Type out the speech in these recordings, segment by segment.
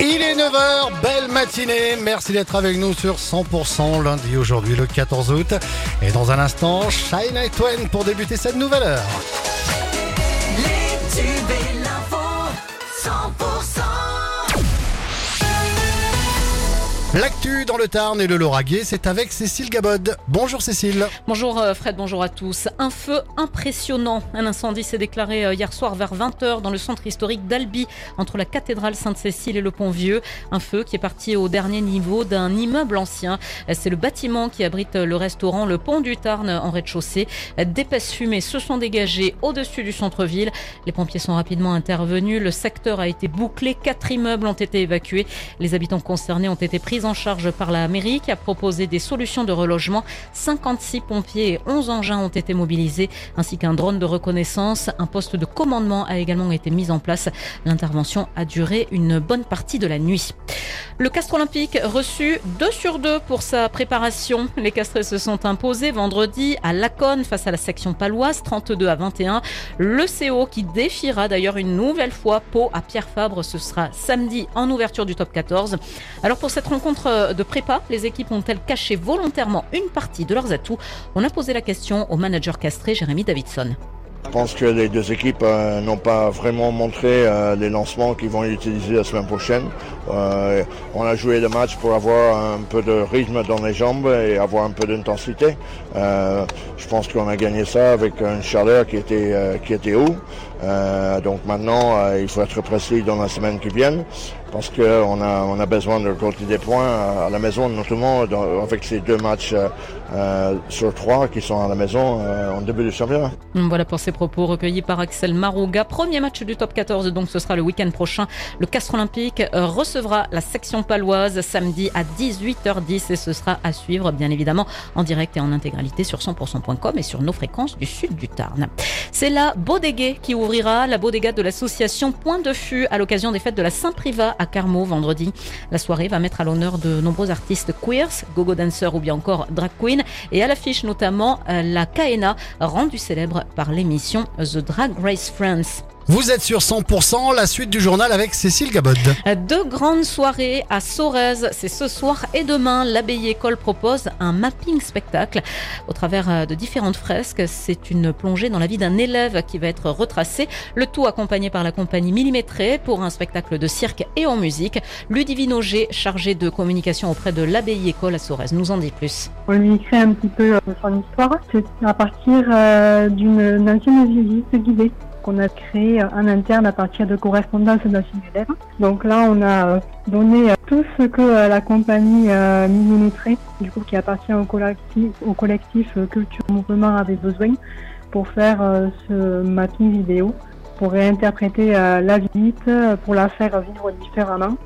Il est 9h, belle matinée. Merci d'être avec nous sur 100% lundi aujourd'hui le 14 août. Et dans un instant, Shine Twain pour débuter cette nouvelle heure. L'actu dans le Tarn et le Lauragais, c'est avec Cécile Gabod. Bonjour Cécile. Bonjour euh, Fred, bonjour à tous. Un feu impressionnant. Un incendie s'est déclaré euh, hier soir vers 20h dans le centre historique d'Albi, entre la cathédrale Sainte-Cécile et le pont Vieux. Un feu qui est parti au dernier niveau d'un immeuble ancien. Euh, C'est le bâtiment qui abrite le restaurant Le Pont du Tarn en rez-de-chaussée. D'épaisses fumées se sont dégagées au-dessus du centre-ville. Les pompiers sont rapidement intervenus. Le secteur a été bouclé. Quatre immeubles ont été évacués. Les habitants concernés ont été pris en charge par la mairie qui a proposé des solutions de relogement. 56 pompiers et 11 engins ont été mobilisés, ainsi qu'un drone de reconnaissance. Un poste de commandement a également été mis en place. L'intervention a duré une bonne partie de la nuit. Le Castre Olympique reçu 2 sur 2 pour sa préparation. Les Castrés se sont imposés vendredi à Laconne face à la section paloise 32 à 21. Le CO qui défiera d'ailleurs une nouvelle fois Pau à Pierre Fabre. Ce sera samedi en ouverture du top 14. Alors pour cette rencontre de prépa, les équipes ont-elles caché volontairement une partie de leurs atouts? On a posé la question au manager castré Jérémy Davidson. Je pense que les deux équipes euh, n'ont pas vraiment montré euh, les lancements qu'ils vont utiliser la semaine prochaine. Euh, on a joué le match pour avoir un peu de rythme dans les jambes et avoir un peu d'intensité. Je pense qu'on a gagné ça avec une chaleur qui était, qui était haut. Donc maintenant, il faut être précis dans la semaine qui vient parce qu'on a, on a besoin de récolter des points à, la maison, notamment avec ces deux matchs sur trois qui sont à la maison en début du championnat. Propos recueillis par Axel Marouga. Premier match du top 14, donc ce sera le week-end prochain. Le Castre Olympique euh, recevra la section paloise samedi à 18h10 et ce sera à suivre bien évidemment en direct et en intégralité sur 100%.com et sur nos fréquences du sud du Tarn. C'est la Bodega qui ouvrira la bodega de l'association Point de Fût à l'occasion des fêtes de la Saint-Privat à Carmaux vendredi. La soirée va mettre à l'honneur de nombreux artistes queers, gogo dancers ou bien encore drag queen et à l'affiche notamment euh, la Kaena rendue célèbre par l'émission The Drag Race France. Vous êtes sur 100%, la suite du journal avec Cécile Gabod. Deux grandes soirées à Sorez, c'est ce soir et demain. L'abbaye école propose un mapping spectacle au travers euh, de différentes fresques. C'est une plongée dans la vie d'un élève qui va être retracée. Le tout accompagné par la compagnie Millimétrée pour un spectacle de cirque et en musique. Ludivine Auger, chargée de communication auprès de l'abbaye école à Sorez, nous en dit plus. On lui écrit un petit peu euh, son histoire. C'est à partir euh, d'une d'une ancienne visite guidée qu'on a créée euh, en interne à partir de correspondances d'anciens. Donc là, on a donné euh, tout ce que euh, la compagnie euh, millimétrée, du coup qui appartient au collectif, Culture Mouvement avait besoin pour faire ce mapping vidéo, pour réinterpréter la visite, pour la faire vivre différemment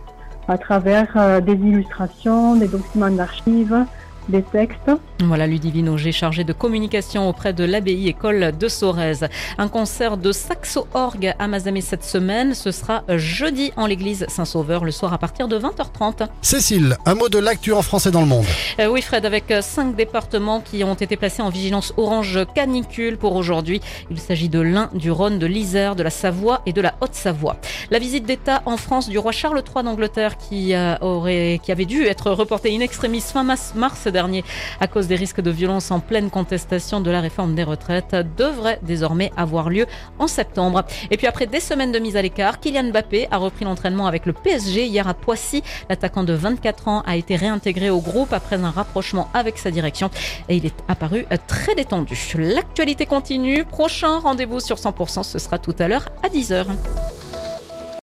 à travers des illustrations, des documents d'archives, des textes. Voilà Ludivine Auger, chargée de communication auprès de l'abbaye école de Sorez. Un concert de saxo-orgue à Mazamet cette semaine. Ce sera jeudi en l'église Saint-Sauveur, le soir à partir de 20h30. Cécile, un mot de l'actu en français dans le monde. Euh, oui, Fred, avec euh, cinq départements qui ont été placés en vigilance orange canicule pour aujourd'hui. Il s'agit de l'Ain, du Rhône, de l'Isère, de la Savoie et de la Haute-Savoie. La visite d'État en France du roi Charles III d'Angleterre qui, euh, aurait, qui avait dû être reportée in extremis fin mars, mars dernier à cause des risques de violence en pleine contestation de la réforme des retraites devrait désormais avoir lieu en septembre. Et puis après des semaines de mise à l'écart, Kylian Mbappé a repris l'entraînement avec le PSG hier à Poissy. L'attaquant de 24 ans a été réintégré au groupe après un rapprochement avec sa direction et il est apparu très détendu. L'actualité continue. Prochain rendez-vous sur 100%, ce sera tout à l'heure à 10h.